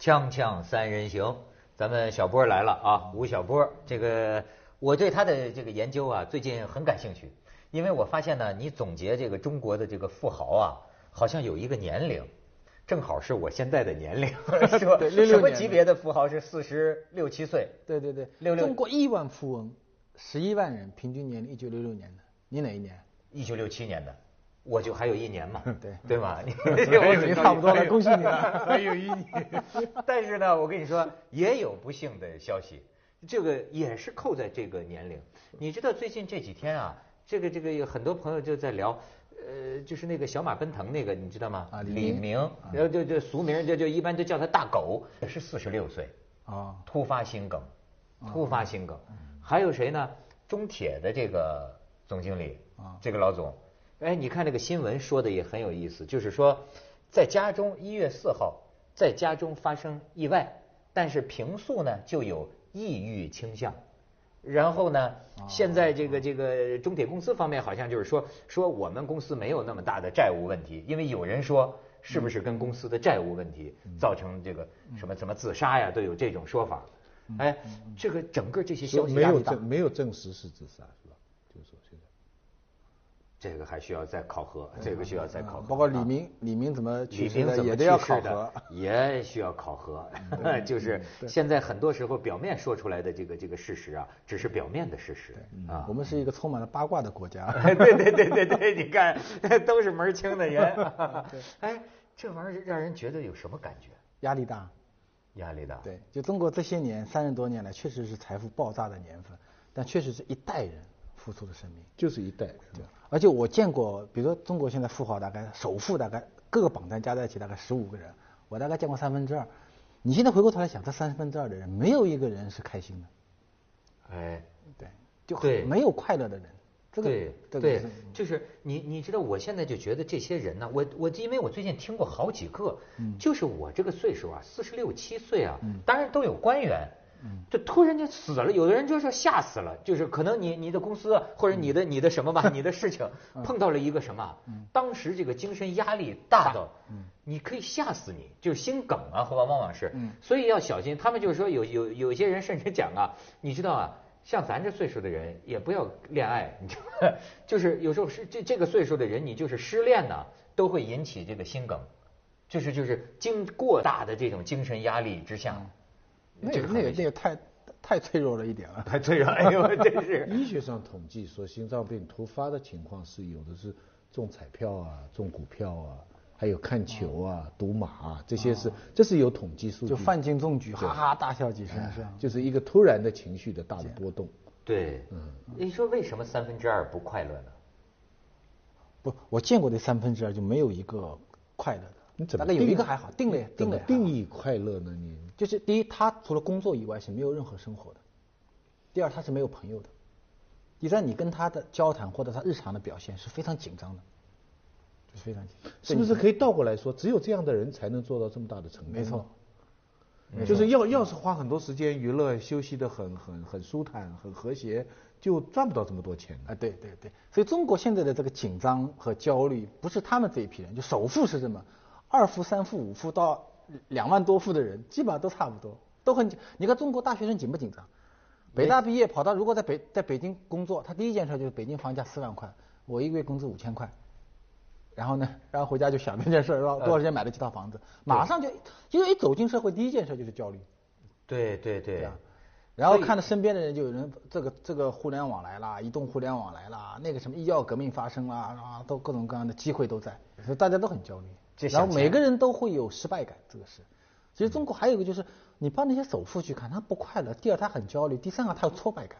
锵锵三人行，咱们小波来了啊，吴晓波。这个我对他的这个研究啊，最近很感兴趣，因为我发现呢，你总结这个中国的这个富豪啊，好像有一个年龄，正好是我现在的年龄，是吧？对什么级别的富豪是四十六七岁？对对对，六六中国亿万富翁，十一万人，平均年龄一九六六年的，你哪一年？一九六七年的，我就还有一年嘛，对对吗？你我已经差不多了，恭喜你了。还有一年，但是呢，我跟你说，也有不幸的消息，这个也是扣在这个年龄。你知道最近这几天啊，这个这个有很多朋友就在聊，呃，就是那个小马奔腾那个，你知道吗？啊李明，然后就就俗名就就一般就叫他大狗，也是四十六岁，啊，突发心梗，突发心梗。还有谁呢？中铁的这个总经理啊，这个老总，哎，你看这个新闻说的也很有意思，就是说在家中一月四号在家中发生意外，但是平素呢就有抑郁倾向。然后呢，现在这个这个中铁公司方面好像就是说说我们公司没有那么大的债务问题，因为有人说是不是跟公司的债务问题造成这个什么什么自杀呀，都有这种说法。哎，这个整个这些消息没压力大有证没有证实是自杀。这个还需要再考核，这个需要再考核。包括李啊明，李明怎么去世的也得要考核。也需要考核。就是现在很多时候表面说出来的这个这个事实啊，只是表面的事实啊我。们是一个充满了八卦的国家。对对对对对，你看都是门儿清的人。哎，这玩意儿让人觉得有什么感觉？压力大。压力大。对，就中国这些年三十多年来，确实是财富爆炸的年份，但确实是一代人付出的生命。就是一代，对，而且我见过，比如说中国现在富豪大概首富大概各个榜单加在一起大概十五个人，我大概见过三分之二。你现在回过头来想，这三分之二的人没有一个人是开心的，哎，对，就对没有快乐的人。这个对对，就是你你知道，我现在就觉得这些人呢，我我因为我最近听过好几个，嗯就是我这个岁数啊，四十六七岁啊，当然都有官员。嗯。就突然就死了，有的人就是吓死了，就是可能你你的公司啊或者你的你的什么吧，你的事情 嗯。碰到了一个什么，当时这个精神压力大到，你可以吓死你，就是心梗啊，或往往往是嗯，所以要小心。他们就是说有有有些人甚至讲啊，你知道啊，像咱这岁数的人也不要恋爱，你知道，就是有时候是这这个岁数的人，你就是失恋呢，都会引起这个心梗，就是就是经过大的这种精神压力之下，那个那个那个太太脆弱了一点了。太脆弱，哎呦，真是。医学上统计说，心脏病突发的情况是有的是中彩票啊、中股票啊，还有看球啊、赌马啊，这些是这是有统计数据。就范进中举，哈哈大笑几声，是吧？就是一个突然的情绪的大的波动。对，嗯你说为什么三分之二不快乐呢？不，我见过的三分之二就没有一个快乐的。你怎么大概有一个还好，定了也怎么定了定义快乐呢？你就是第一，他除了工作以外是没有任何生活的；第二，他是没有朋友的；第三，你跟他的交谈或者他日常的表现是非常紧张的，就是非常紧张。是不是可以倒过来说，只有这样的人才能做到这么大的成功？没错，就是要要是花很多时间娱乐、休息的很很很舒坦、很和谐，就赚不到这么多钱啊，对对对，所以中国现在的这个紧张和焦虑，不是他们这一批人，就首富是这么，二富、三富、五富到两万多户的人，基本上都差不多，都很紧。你看中国大学生紧不紧张？北大毕业跑到如果在北在北京工作，他第一件事就是北京房价四万块，我一个月工资五千块，然后呢，然后回家就想这件事儿，多少钱买了几套房子，马上就因为一走进社会，第一件事就是焦虑。对对对啊，然后看到身边的人就有人这个这个互联网来啦，移动互联网来啦，那个什么医药革命发生啦，啊，都各种各样的机会都在，所以大家都很焦虑这。然后每个人都会有失败感，这个是。其实中国还有一个就是，你帮那些首富去看，他不快乐；第二，他很焦虑；第三个，他有挫败感。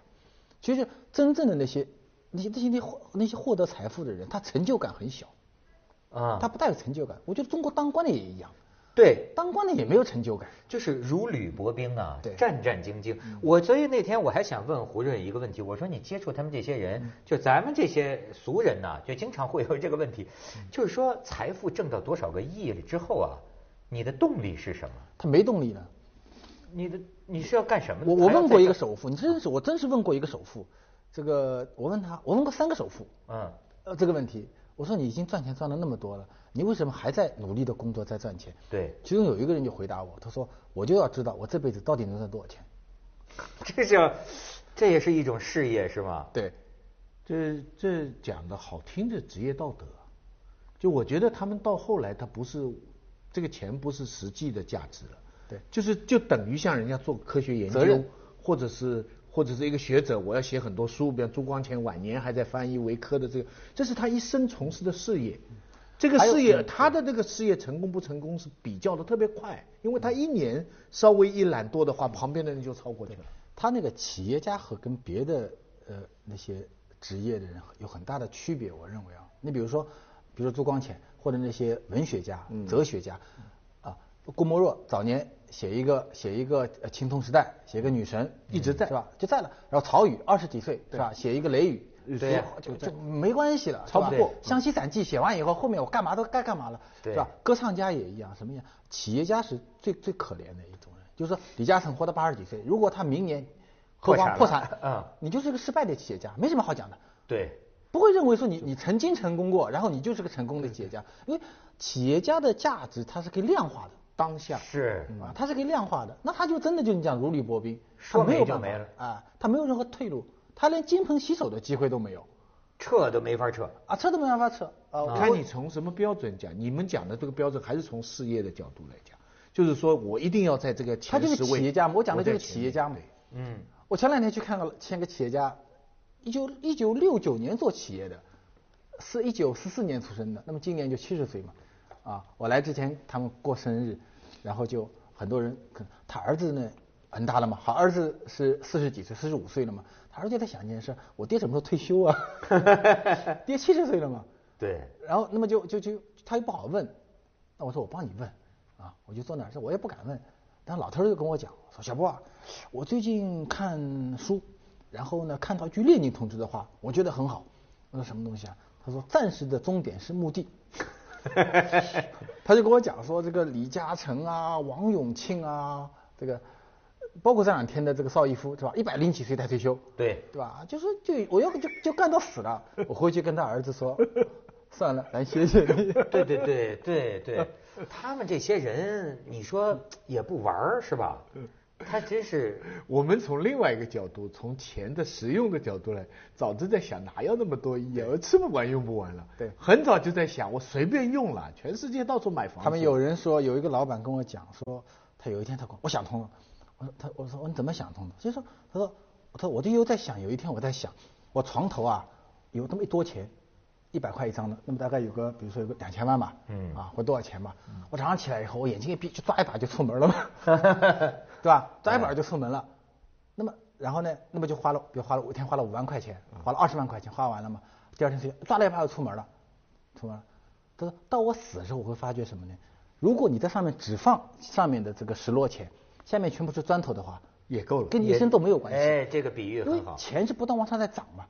其实真正的那些那些那些那那些获得财富的人，他成就感很小，啊，他不带有成就感。我觉得中国当官的也一样，对，当官的也没有成就感。就是如履薄冰啊，战战兢兢。我所以那天我还想问胡润一个问题，我说你接触他们这些人，就咱们这些俗人呐、就经常会有这个问题，就是说财富挣到多少个亿了之后啊，你的动力是什么？他没动力呢。你的你是要干什么？我我问过一个首富，你真是我真是问过一个首富，这个我问他，我问过三个首富，嗯，呃，这个问题，我说你已经赚钱赚了那么多了，你为什么还在努力的工作在赚钱？对，其中有一个人就回答我，他说我就要知道我这辈子到底能赚多少钱。这叫，这也是一种事业是吗？对，这这讲的好听的职业道德，就我觉得他们到后来他不是这个钱不是实际的价值了，对就是就等于像人家做科学研究，或者是或者是一个学者，我要写很多书，比方朱光潜晚年还在翻译维科的这个，这是他一生从事的事业。这个事业，嗯他的这个事业成功不成功是比较的特别快，因为他一年稍微一懒惰的话，旁边的人就超过去了。他那个企业家和跟别的呃那些职业的人有很大的区别，我认为啊，你比如说，比如说朱光潜或者那些文学家、哲学家，啊，郭沫若早年写一个写一个呃青铜时代，写一个女神一直在是吧？就在了。然后曹禺二十几岁是吧？写一个雷雨。对呀就就没关系了，超不过湘西散记写完以后，后面我干嘛都该干嘛了，对。是吧？歌唱家也一样，什么样？企业家是最最可怜的一种人，就是说李嘉诚活到八十几岁，如果他明年喝破产破产，嗯。你就是个失败的企业家，没什么好讲的，对，不会认为说你你曾经成功过，然后你就是个成功的企业家，因为企业家的价值它是可以量化的。当下是。啊，它是可以量化的，那他就真的就你讲如履薄冰，说他没有办法没就没了啊，他没有任何退路，他连金盆洗手的机会都没有撤都没法撤。啊，撤都没办法撤啊。我看你从什么标准讲，你们讲的这个标准还是从事业的角度来讲，就是说我一定要在这个他就是。企业家嘛，我讲的就是企业家嘛。嗯，我前两天去看了签个企业家，一九一九六九年做企业的，是一九四四年出生的，那么今年就七十岁嘛。啊，我来之前他们过生日，然后就很多人，可能他儿子呢很大了嘛，好儿子是四十几岁，四十五岁了嘛，他儿子就在想一件事，我爹什么时候退休啊？爹七十岁了嘛。对，然后那么就就就他又不好问，那我说我帮你问啊，我就坐那儿说我也不敢问，但老头儿就跟我讲说小波啊，我最近看书，然后呢看到一句列宁同志的话，我觉得很好。我说什么东西啊？他说暂时的终点是墓地。他就跟我讲说这个李嘉诚啊、王永庆啊，这个包括这两天的这个邵逸夫是吧？一百零几岁才退休。对对吧？就是就我要就就干到死了，我回去跟他儿子说，算了，咱谢谢你。对对对对对，他们这些人，你说也不玩儿是吧？他真是 我们从另外一个角度，从钱的实用的角度来，早就在想哪要那么多亿啊，我吃不完用不完了。对很早就在想，我随便用了，全世界到处买房。他们有人说，有一个老板跟我讲说，他有一天他跟我我想通了，我说他我说你怎么想通的？就是说他说他说我就又在想，有一天我在想，我床头啊有那么一多钱，一百块一张的，那么大概有个比如说有个两千万吧，嗯啊或多少钱吧，我早上起来以后，我眼睛一闭，就抓一把就出门了嘛，对吧？抓一把就出门了。那么然后呢，那么就花了，比如花了我一天花了五万块钱，花了二十万块钱，花完了嘛，第二天睡觉抓了一把就出门了，出门了。他说到我死的时候，我会发觉什么呢？如果你在上面只放上面的这个十摞钱，下面全部是砖头的话，也够了。跟你一生都没有关系。哎，这个比喻因为很好。钱是不断往上在涨嘛，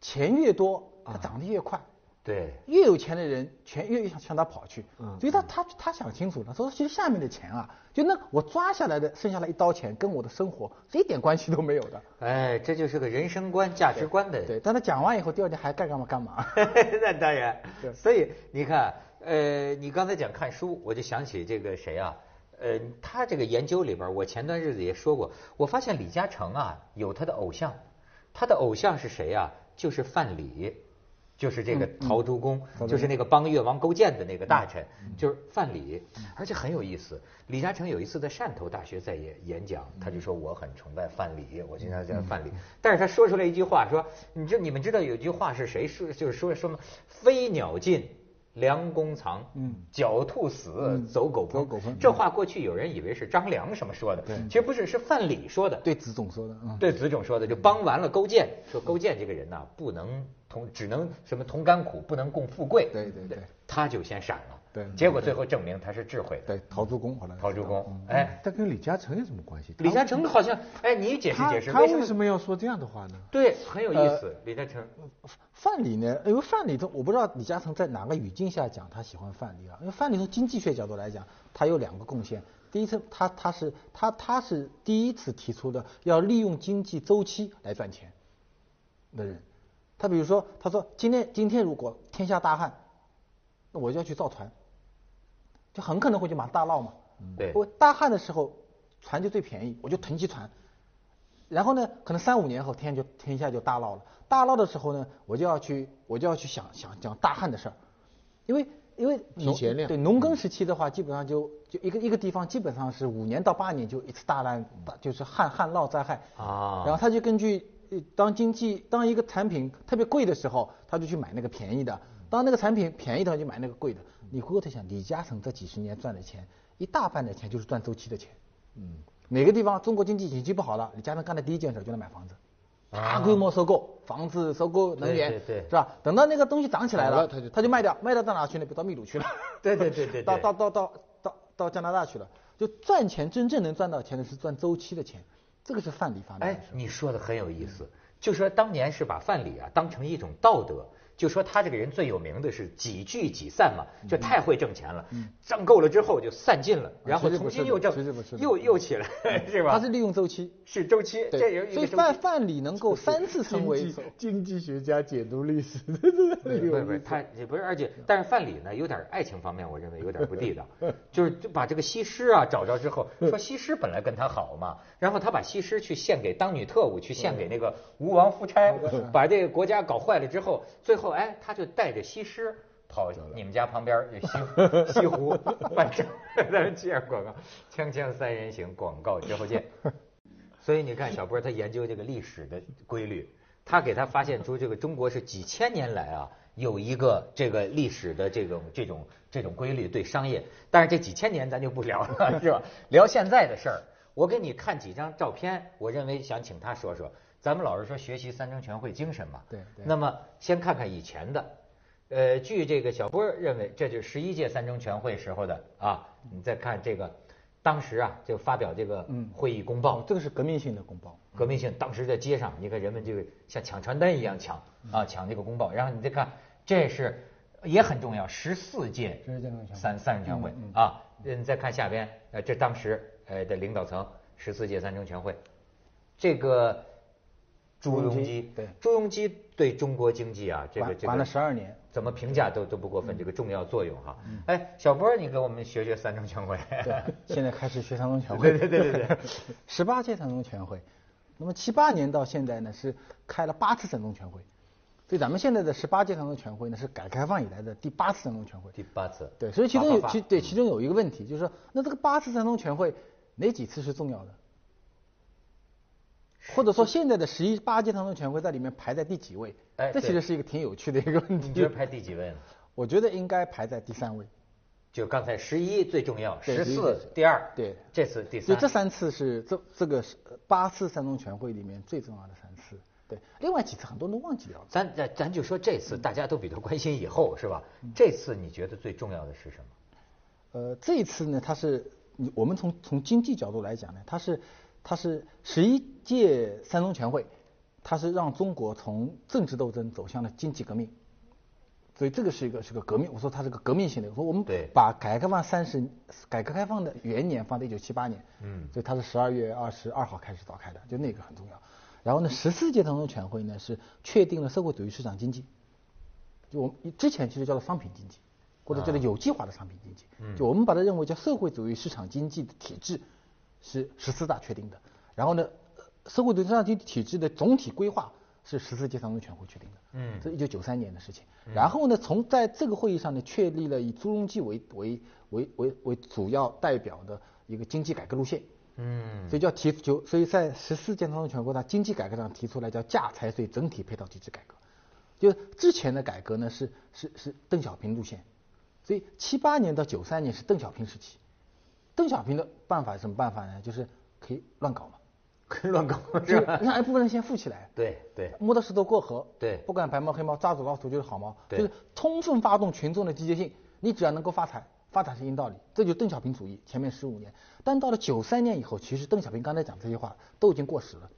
钱越多，它涨得越快。对，越有钱的人，钱越想向他跑去，嗯所以他他他想清楚了，说其实下面的钱啊，就那我抓下来的剩下来一刀钱，跟我的生活是一点关系都没有的。哎，这就是个人生观、价值观的。对，但他讲完以后，第二天还该干嘛干嘛。那当然对，所以你看，呃，你刚才讲看书，我就想起这个谁啊，呃，他这个研究里边，我前段日子也说过，我发现李嘉诚啊有他的偶像，他的偶像是谁啊？就是范蠡。就是这个陶朱公，就是那个帮越王勾践的那个大臣，就是范蠡，而且很有意思。李嘉诚有一次在汕头大学在演演讲，他就说我很崇拜范蠡，我经常叫范蠡。但是他说出来一句话，说你知你们知道有句话是谁说？就是说什么飞鸟尽，良弓藏，嗯狡兔死，嗯走狗烹。走狗烹这话过去有人以为是张良什么说的，其实不是，是范蠡说的。对子总说的，嗯，对子总说的，就帮完了勾践，说勾践这个人呐、不能同，只能什么同甘苦，不能共富贵。对对对他就先闪了。对结果最后证明他是智慧的。对，陶朱公后来陶朱公，哎，他跟李嘉诚有什么关系？李嘉诚好像，哎，你解释解释，他为为什么？要说这样的话呢？对，很有意思。李嘉诚，范蠡呢？因为范蠡从我不知道李嘉诚在哪个语境下讲他喜欢范蠡啊？因为范蠡从经济学角度来讲，他有两个贡献。第一次，他他是他他是第一次提出的要利用经济周期来赚钱的人。他比如说，他说今天今天如果天下大旱，那我就要去造船，就很可能会去买大涝嘛。对。我大旱的时候船就最便宜，我就囤积船。然后呢，可能三五年后天就天下就大涝了。大涝的时候呢，我就要去我就要去想想讲大旱的事儿，因为因为农对农耕时期的话，基本上就就一个一个地方基本上是五年到八年就一次大难，大就是旱旱涝灾害啊。然后他就根据呃当经济当一个产品特别贵的时候，他就去买那个便宜的；当那个产品便宜的话，就买那个贵的。你回过头想，李嘉诚这几十年赚的钱，一大半的钱就是赚周期的钱。嗯，哪个地方中国经济景气不好了，李嘉诚干的第一件事就是买房子，大规模收购房子、收购能源，对对对是吧？等到那个东西涨起来了，了他就他就卖掉，卖掉到哪去呢？到秘鲁去了。对对对对对到到到到到到加拿大去了。就赚钱真正能赚到钱的是赚周期的钱，这个是范蠡发明的哎，你说的很有意思，就说当年是把范蠡啊当成一种道德，就说他这个人最有名的是几聚几散嘛，就太会挣钱了，挣够了之后就散尽了，然后重新又挣又又起来，是吧？他是利用周期。是周期，这有对，所以。范范蠡能够三次成为经济经济学家解读历史，不是不是，他也不是，而且但是范蠡呢，有点爱情方面，我认为有点不地道，就是就把这个西施啊找着之后，说西施本来跟他好嘛，然后他把西施去献给当女特务，去献给那个吴王夫差，把这个国家搞坏了之后，最后哎，他就带着西施。跑你们家旁边儿西 西湖办证，咱们接着广告，锵锵三人行广告之后见。所以你看，小波他研究这个历史的规律，他给他发现出这个中国是几千年来啊有一个这个历史的这种这种这种规律对商业，但是这几千年咱就不聊了，是吧？聊现在的事儿。我给你看几张照片，我认为想请他说说。咱们老是说学习三中全会精神嘛，对对那么先看看以前的，呃，据这个小波认为，这就是十一届三中全会时候的啊。你再看这个，当时啊就发表这个嗯会议公报，哦，这个是革命性的公报。革命性，当时在街上，你看人们这个像抢传单一样抢啊，抢这个公报。然后你再看，这是也很重要，十四届三三三中全会啊。你再看下边，呃，这当时呃的领导层，十四届三中全会，这个朱朱镕基，对朱镕基对中国经济啊，这个这个管了十二年怎么评价都都不过分，这个重要作用哈。哎，小波，你给我们学学三中全会。对，现在开始学三中全会。对对对对对。十八届三中全会，那么七八年到现在呢是开了八次三中全会，所以咱们现在的十八届三中全会呢是改革开放以来的第八次三中全会。第八次。对，所以其中有其对其中有一个问题，就是说，那这个八次三中全会哪几次是重要的？或者说现在的十一八届三中全会在里面排在第几位？哎这其实是一个挺有趣的一个问题。你觉得排第几位呢？我觉得应该排在第三位。就刚才十一最重要，十四第二，对这次第三。就这三次是这这个八次三中全会里面最重要的三次。对，另外几次很多人都忘记掉了。咱咱咱就说这次大家都比较关心以后是吧？这次你觉得最重要的是什么？呃，这一次呢，它是你我们从从经济角度来讲呢，它是它是十一届三中全会，它是让中国从政治斗争走向了经济革命，所以这个是一个是个革命。我说它是个革命性的。我说我们把改革开放三十改革开放的元年放在一九七八年，嗯所以它是十二月二十二号开始召开的，就那个很重要。然后呢，十四届三中全会呢是确定了社会主义市场经济，就我们之前其实叫做商品经济，或者叫做有计划的商品经济。嗯就我们把它认为叫社会主义市场经济的体制是十四大确定的。然后呢，呃社会主义市场经济体制的总体规划是十四届三中全会确定的。嗯这一九九三年的事情。然后呢，从在这个会议上呢，确立了以朱镕基为为为为为主要代表的一个经济改革路线。嗯所以叫提就所以在十四届三中全会，它经济改革上提出来叫价财税整体配套机制改革。就之前的改革呢是是是邓小平路线，所以七八年到九三年是邓小平时期。邓小平的办法是什么办法呢？就是可以乱搞嘛，可以乱搞 就是吧？让一部分人先富起来，对对摸着石头过河，对不管白猫黑猫，抓住老鼠就是好猫，对就是充分发动群众的积极性。你只要能够发财，发财是硬道理，这就是邓小平主义。前面十五年，但到了九三年以后，其实邓小平刚才讲这些话都已经过时了。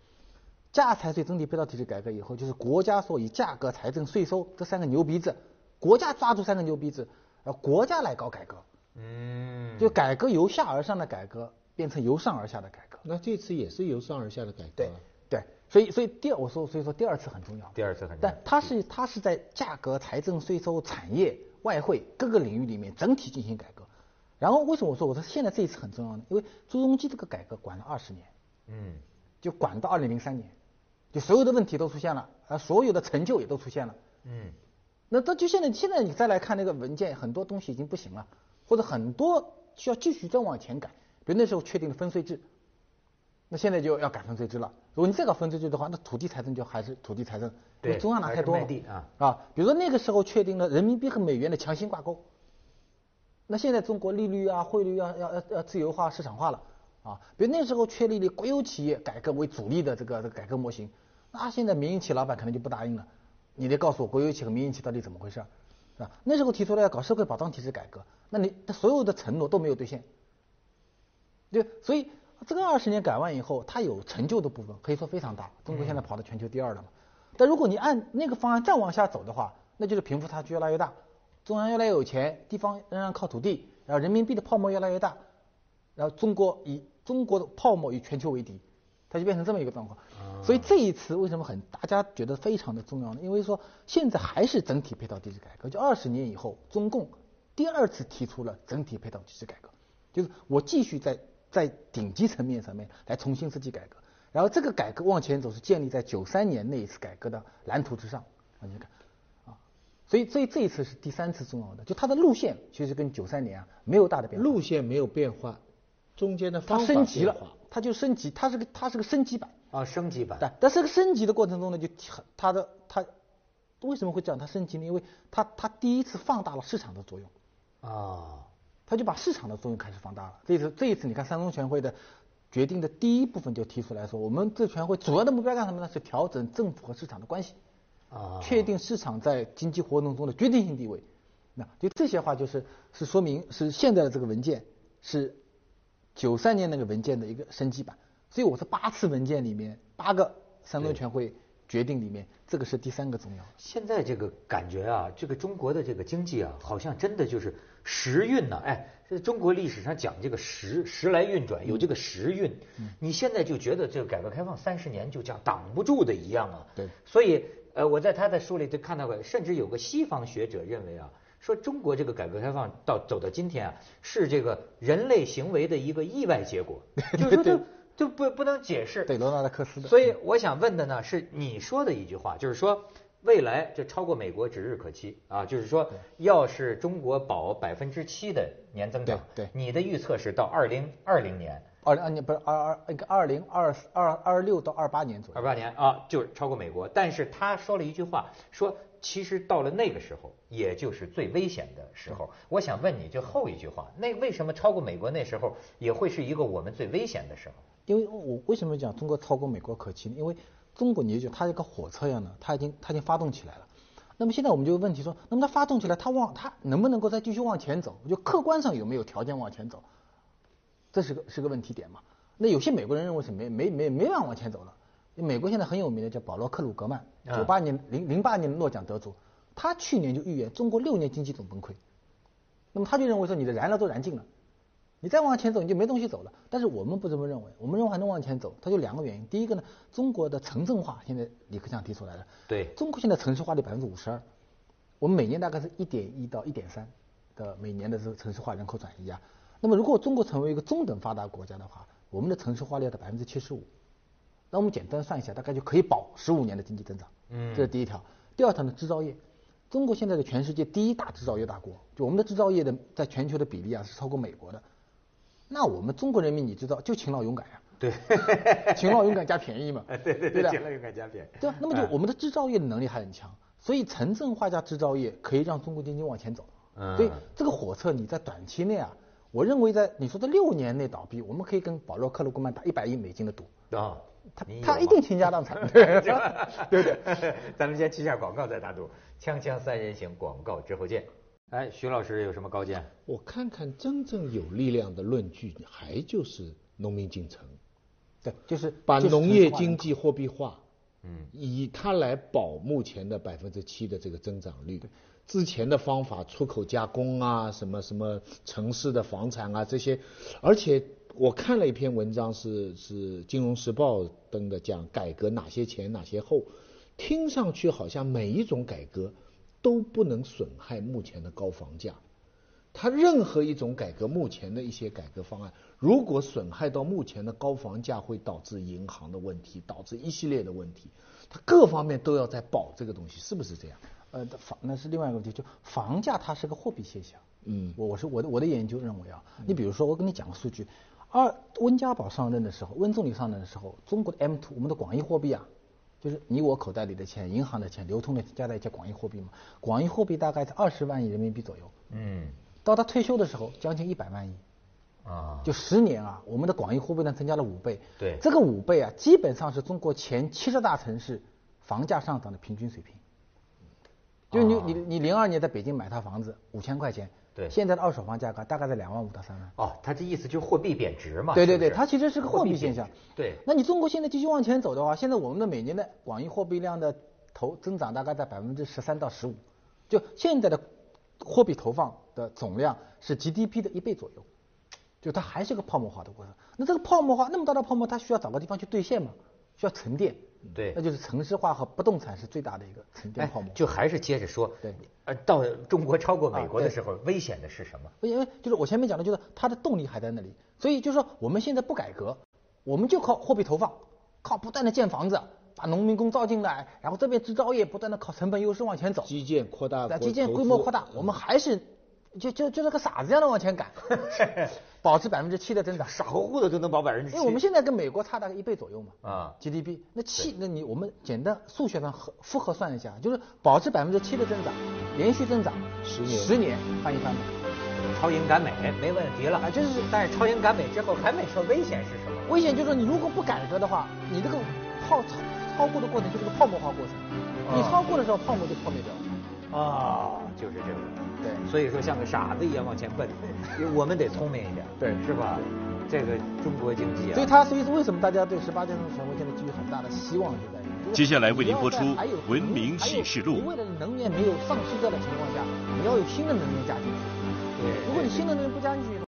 价财税整体配套体制改革以后，就是国家说以价格、财政、税收这三个牛鼻子，国家抓住三个牛鼻子，呃，国家来搞改革，嗯，就改革由下而上的改革变成由上而下的改革。那这次也是由上而下的改革对啊。对，所以所以第二我说所以说第二次很重要。第二次很重要但它是它是在价格、财政、税收、产业、外汇各个领域里面整体进行改革。然后为什么我说我说现在这一次很重要呢？因为朱镕基这个改革管了二十年，嗯，就管到二零零三年，就所有的问题都出现了，啊，所有的成就也都出现了。嗯，那这就现在现在你再来看那个文件，很多东西已经不行了，或者很多需要继续再往前改。比如那时候确定了分税制，那现在就要改分税制了。如果你再搞分税制的话，那土地财政就还是土地财政，因为对中央拿太多啊啊。比如说那个时候确定了人民币和美元的强行挂钩，那现在中国利率啊、汇率啊要要要自由化、市场化了啊。比如那时候确立了国有企业改革为主力的这个这个改革模型，那现在民营企业老板可能就不答应了，你得告诉我国有企业和民营企业到底怎么回事儿，是吧？那时候提出来要搞社会保障体制改革，那你他所有的承诺都没有兑现，对，所以这个二十年改完以后，它有成就的部分可以说非常大，中国现在跑到全球第二了嘛。但如果你按那个方案再往下走的话，那就是贫富差距越来越大，中央越来越有钱，地方仍然靠土地，然后人民币的泡沫越来越大，然后中国以中国的泡沫与全球为敌，它就变成这么一个状况。所以这一次为什么很大家觉得非常的重要呢？因为说现在还是整体配套机制改革，就二十年以后，中共第二次提出了整体配套机制改革，就是我继续在在顶级层面上面来重新设计改革，然后这个改革往前走是建立在九三年那一次改革的蓝图之上，啊，你看，啊，所以所以这一次是第三次重要的，就它的路线其实跟九三年啊没有大的变化，路线没有变化，中间的它方法升级了它就升级，它是个它是个升级版。啊，升级版。但但是个升级的过程中呢，就很它的它为什么会这样它升级呢？因为它它第一次放大了市场的作用，啊，它就把市场的作用开始放大了。这次这一次你看三中全会的决定的第一部分就提出来说，我们这全会主要的目标干什么呢？是调整政府和市场的关系，啊，确定市场在经济活动中的决定性地位。那就这些话就是是说明是现在的这个文件是九三年那个文件的一个升级版。所以我说八次文件里面八个三中全会决定里面，这个是第三个重要。现在这个感觉啊，这个中国的这个经济啊，好像真的就是时运呐、哎，这中国历史上讲这个时时来运转，有这个时运。嗯你现在就觉得这个改革开放三十年就像挡不住的一样啊。对所以呃，我在他的书里就看到过，甚至有个西方学者认为啊，说中国这个改革开放到走到今天啊，是这个人类行为的一个意外结果，就是说这就不不能解释。对，罗纳德克斯的。所以我想问的呢是你说的一句话，就是说未来这超过美国指日可期啊，就是说要是中国保百分之七的年增长，对对你的预测是到二零二零年。二零二年不是二二那个二零二二二六到二八年左右二。八年啊，就是超过美国。但是他说了一句话，说其实到了那个时候，也就是最危险的时候。我想问你，就后一句话，那为什么超过美国那时候也会是一个我们最危险的时候？因为我为什么讲中国超过美国可期呢？因为中国你就它这个火车一样的，它已经它已经发动起来了。那么现在我们就问题说，那么它发动起来，它往它能不能够再继续往前走？就客观上有没有条件往前走？这是个是个问题点嘛？那有些美国人认为是没没没没办法往前走了。美国现在很有名的叫保罗克鲁格曼，啊九八年零零八年的诺奖得主，他去年就预言中国六年经济总崩溃。那么他就认为说你的燃料都燃尽了，你再往前走你就没东西走了。但是我们不这么认为，我们认为还能往前走，它就两个原因。第一个呢，中国的城镇化现在李克强提出来了，对中国现在城市化率百分之五十二，我们每年大概是一点一到一点三的每年的这个城市化人口转移啊。那么如果中国成为一个中等发达国家的话，我们的城市化率要到百分之七十五，那我们简单算一下，大概就可以保十五年的经济增长。嗯这是第一条。第二条呢，制造业，中国现在的全世界第一大制造业大国，就我们的制造业的在全球的比例啊是超过美国的。那我们中国人民你知道就勤劳勇敢呀、对，勤劳勇敢加便宜嘛，对对对的尽量勇敢加便宜。对吧？那么就哎我们的制造业的能力还很强，所以城镇化加制造业可以让中国经济往前走。嗯所以这个火车你在短期内啊，我认为在你说的六年内倒闭，我们可以跟保罗克鲁格曼打一百亿美金的赌，啊，他他一定倾家荡产，对对对。咱们先去下广告再打赌，锵锵三人行广告之后见。哎，徐老师有什么高见？我看看真正有力量的论据，还就是农民进城，对，就是把农业经济货币化，嗯，以它来保目前的百分之七的这个增长率。之前的方法，出口加工啊，什么什么城市的房产啊这些，而且我看了一篇文章是是《金融时报》登的，讲改革哪些前哪些后，听上去好像每一种改革都不能损害目前的高房价。它任何一种改革，目前的一些改革方案，如果损害到目前的高房价，会导致银行的问题，导致一系列的问题，它各方面都要在保这个东西，是不是这样？呃，房那是另外一个问题，就房价它是个货币现象。嗯我我是我的我的研究认为啊，你比如说我跟你讲个数据，二温家宝上任的时候，温总理上任的时候，中国的 M two 我们的广义货币啊，就是你我口袋里的钱、银行的钱、流通的加在一起广义货币嘛，广义货币大概在二十万亿人民币左右。嗯到他退休的时候，将近一百万亿。啊，就十年啊，我们的广义货币呢增加了五倍。对这个五倍啊，基本上是中国前七十大城市房价上涨的平均水平。就你啊你你零二年在北京买套房子五千块钱，对现在的二手房价格大概在两万五到三万。哦，他这意思就是货币贬值嘛？对对对，它其实是个货币现象。对，那你中国现在继续往前走的话，现在我们的每年的广义货币量的投增长大概在百分之十三到十五，就现在的货币投放的总量是 GDP 的一倍左右，就它还是个泡沫化的过程。那这个泡沫化那么大的泡沫，它需要找个地方去兑现嘛，需要沉淀。对。那就是城市化和不动产是最大的一个沉淀哎泡沫。，就还是接着说，对，呃，到中国超过美国的时候，危险的是什么？因为就是我前面讲的，就是它的动力还在那里，所以就是说我们现在不改革，我们就靠货币投放，靠不断的建房子，把农民工招进来，然后这边制造业不断的靠成本优势往前走，基建扩大，那基建规模扩大，我们还是就就就那个傻子一样的往前赶，保持百分之七的增长。傻乎乎的都能保百分之七，因为我们现在跟美国差大概一倍左右嘛，啊 GDP，那七，那你我们简单数学上核复合算一下，就是保持百分之七的增长，连续增长十年十年翻一番嘛。超英赶美没问题了啊就是但是超英赶美之后还没说危险是什么？危险就是说你如果不改革的话，你这个泡超超过的过程就是个泡沫化过程，你啊超过的时候泡沫就破灭掉了。啊，就是这个。对所以说像个傻子一样往前奔，我们得聪明一点，对是吧？这个中国经济啊，所以他所以为什么大家对十八届中全会现在寄予很大的希望就在于，接下来为您播出文明启示录为了能源没有丧失掉的情况下，你要有新的能源加进去。对如果你新的能源不加进去，